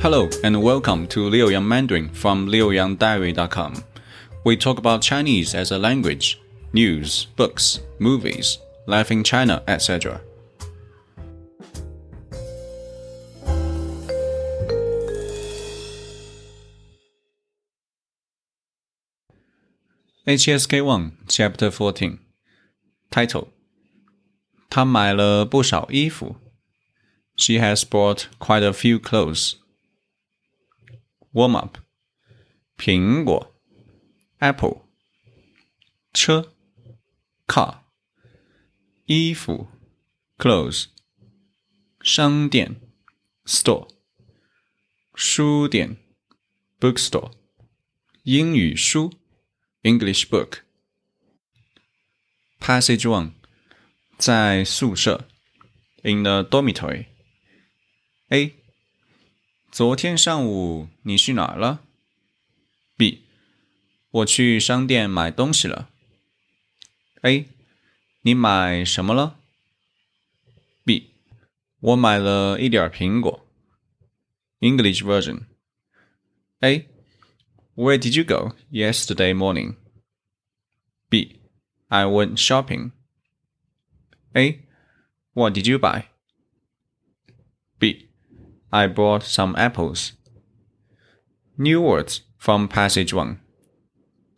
Hello and welcome to Liu Yang Mandarin from liuyangdiary.com. We talk about Chinese as a language, news, books, movies, life in China, etc. HSK 1 Chapter 14 Title 她买了不少衣服。She has bought quite a few clothes. Warm up. 苹果 Apple. 车 Car. 衣服 Clothes. 商店 Store. 书店 Bookstore. 英语书 English book. Passage one. 在宿舍 In the dormitory. A. 昨天上午你去哪儿了？B. 我去商店买东西了。A. 你买什么了？B. 我买了一点苹果。English version. A. Where did you go yesterday morning? B. I went shopping. A. What did you buy? B. I bought some apples. New words from passage 1.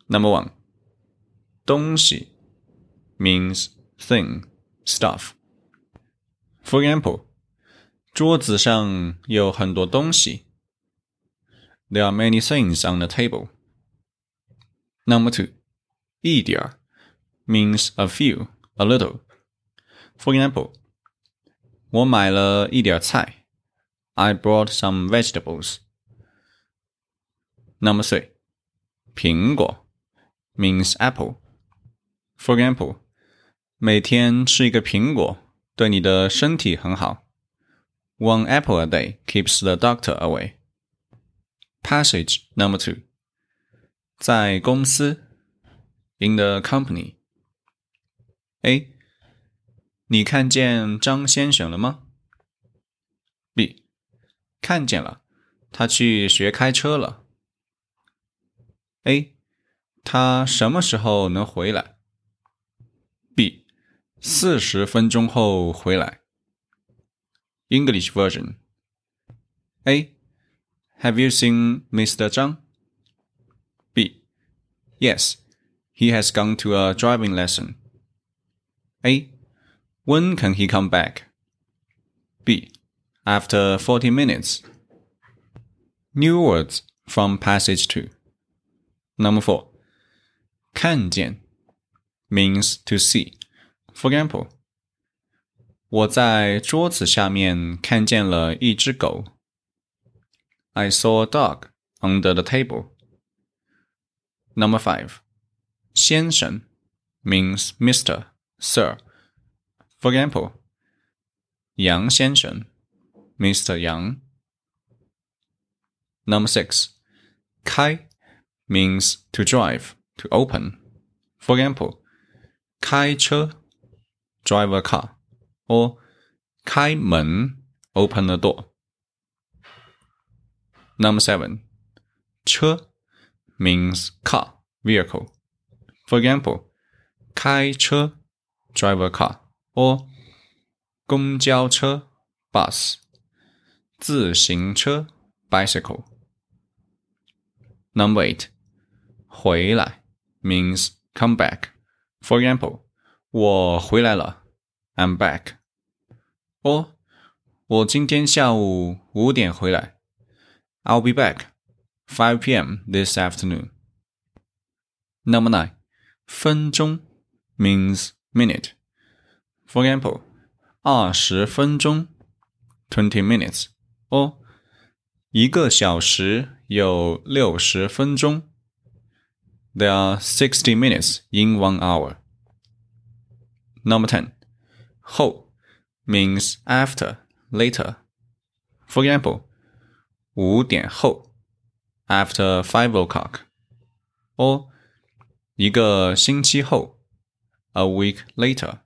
Number 1. 东西 means thing, stuff. For example, 桌子上有很多东西。There are many things on the table. Number 2. 一点儿 means a few, a little. For example, 我买了一点菜。 I brought some vegetables. Number three, 苹果 means apple. For example, 每天吃一个苹果对你的身体很好。One apple a day keeps the doctor away. Passage number two. 在公司 in the company. A. 你看见张先生了吗？B. 看见了，他去学开车了。A. 他什么时候能回来？B. 四十分钟后回来。English version. A. Have you seen Mr. Zhang? B. Yes, he has gone to a driving lesson. A. When can he come back? B. After 40 minutes. New words from passage 2. Number 4. 看见 means to see. For example, 我在桌子下面看见了一只狗。I saw a dog under the table. Number 5. 先生 means Mr. Sir. For example, 杨先生 Mr. Yang. Number 6. 开 means to drive, to open. For example, 开车 drive a car or 开门 open a door. Number 7. 车 means car, vehicle. For example, 开车 drive a car or 公交车 bus 自行车 bicycle number 8回来 means come back for example 我回来了 I'm back or 我今天下午五点回来 I'll be back 5 p.m. this afternoon number 9分钟 means minute for example, 二十分钟 twenty minutes or 一个小时有六十分钟 there are sixty minutes in one hour. Number ten, 后 means after, later. For example, 五点后 after five o'clock or 一个星期后 a week later.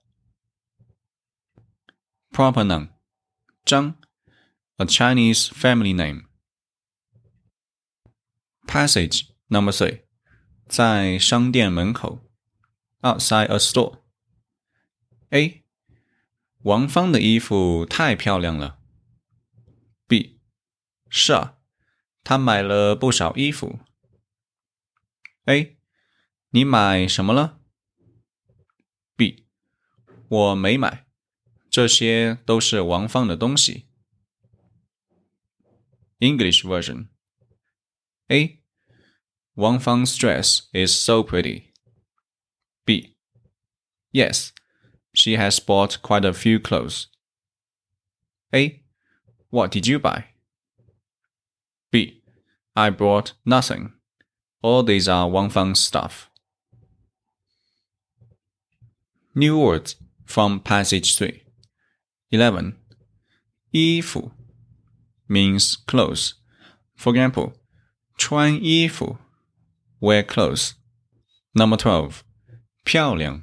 Proper noun. Zhang, a Chinese family name. Passage number three，在商店门口，outside a store。A，王芳的衣服太漂亮了。B，是啊，她买了不少衣服。A，你买什么了？B，我没买，这些都是王芳的东西。English version A. Wang Fang's dress is so pretty. B. Yes, she has bought quite a few clothes. A. What did you buy? B. I bought nothing. All these are Wang Fang's stuff. New words from passage 3. 11. 衣服 means clothes. For example, 穿衣服 wear clothes. Number 12. 漂亮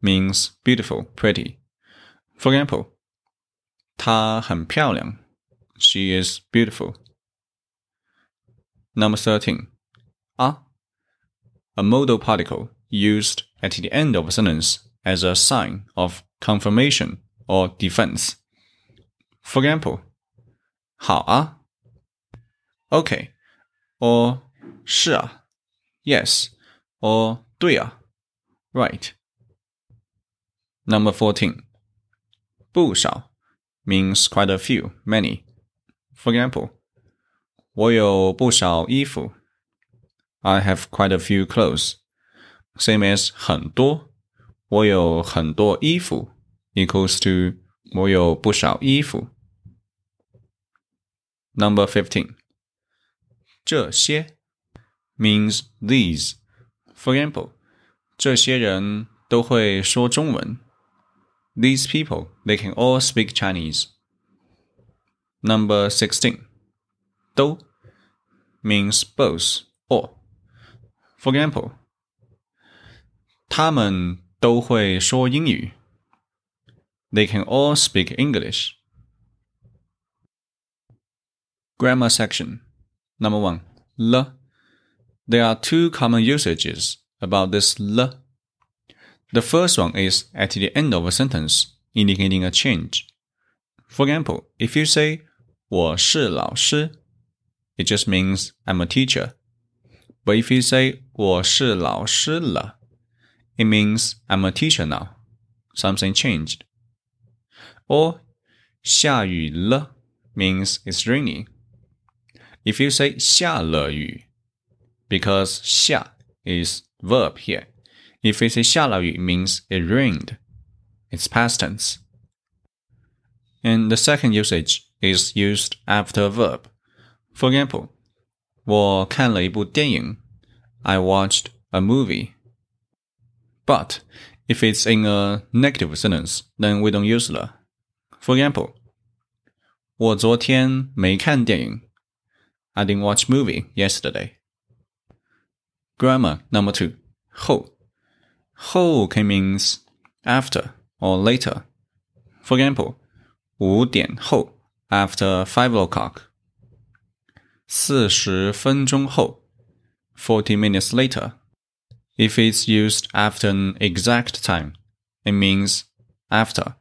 means beautiful, pretty. For example, 她很漂亮 she is beautiful. Number 13. A. A modal particle used at the end of a sentence as a sign of confirmation or defense. For example, 好啊，OK，or 是啊，Yes，or 对啊，Right。Number fourteen，不少 means quite a few, many. For example, 我有不少衣服 I have quite a few clothes. Same as 很多，我有很多衣服 equals to 我有不少衣服。 Number fifteen. 这些 means these. For example, 这些人都会说中文。These people, they can all speak Chinese. Number sixteen. 都 means both or. For example, 他们都会说英语。They can all speak English. Grammar section. Number one, l. There are two common usages about this l. The first one is at the end of a sentence, indicating a change. For example, if you say 我是老师, it just means I'm a teacher. But if you say 我是老师了, it means I'm a teacher now. Something changed. Or 下雨了 means it's raining. If you say 下了雨, because 下 is verb here. If you say 下了雨, it means it rained. It's past tense. And the second usage is used after a verb. For example, 我看了一部电影. I watched a movie. But if it's in a negative sentence, then we don't use 了. For example, 我昨天没看电影. I didn't watch movie yesterday. Grammar number two. 后后 can means after or later. For example, 五点后 after five o'clock. 四十分钟后 forty minutes later. If it's used after an exact time, it means after.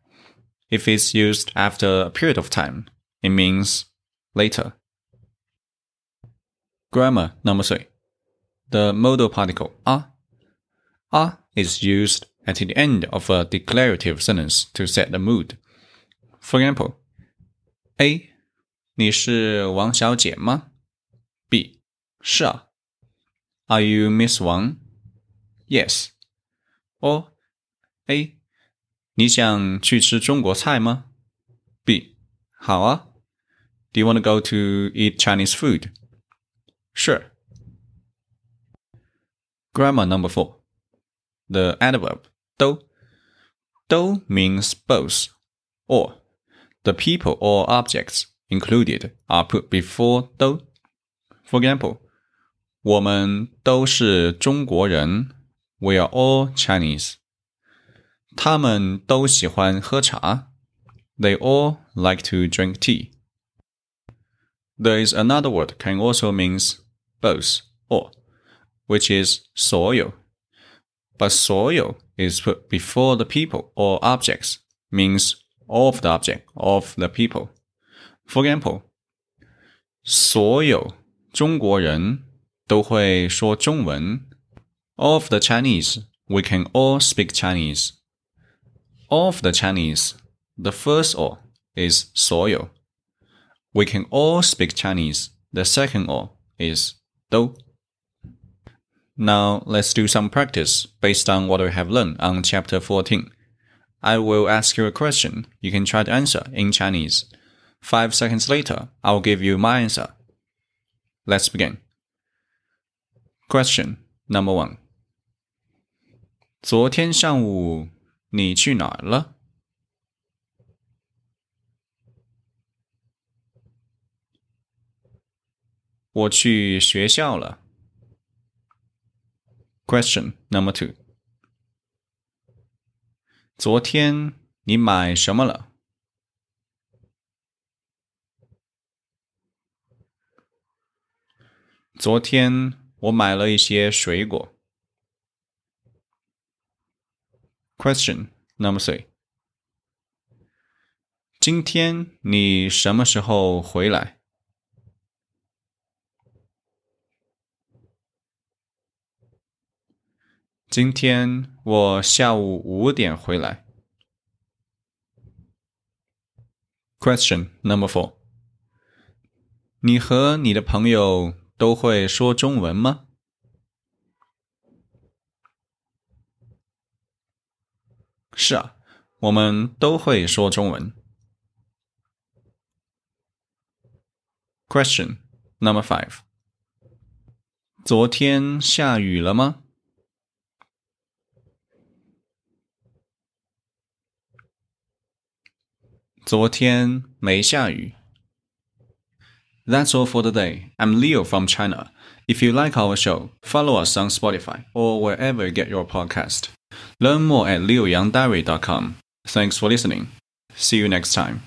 If it's used after a period of time, it means later. Grammar number three. The modal particle a. a is used at the end of a declarative sentence to set the mood. For example, A. 你是王小姐吗？B. 是啊。Are you Miss Wang? Yes. Or A. 你想去吃中国菜吗？B. 好啊。Do you want to go to eat Chinese food? Sure. Grammar number four. The adverb do. Do means both, or the people or objects included are put before do. For example, 我们都是中国人. We are all Chinese. 他们都喜欢喝茶. They all like to drink tea. There is another word can also means both or, which is 所有. But 所有 is put before the people or objects, means of the object, of the people. For example, 所有中国人都会说中文. Of the Chinese, we can all speak Chinese. Of the Chinese, the first or is 所有. We can all speak Chinese. The second or is 都. Now let's do some practice based on what we have learned on chapter 14. I will ask you a question. You can try to answer in Chinese. Five seconds later, I will give you my answer. Let's begin. Question number one. 昨天上午你去哪儿了？ 我去学校了。Question number two. 昨天你买什么了？昨天我买了一些水果。Question number three. 今天你什么时候回来？今天我下午五点回来。Question number four. 你和你的朋友都会说中文吗？是啊，我们都会说中文。Question number five. 昨天下雨了吗？昨天没下雨。That's all for today. I'm Leo from China. If you like our show, follow us on Spotify or wherever you get your podcast. Learn more at leoyangdiary.com. Thanks for listening. See you next time.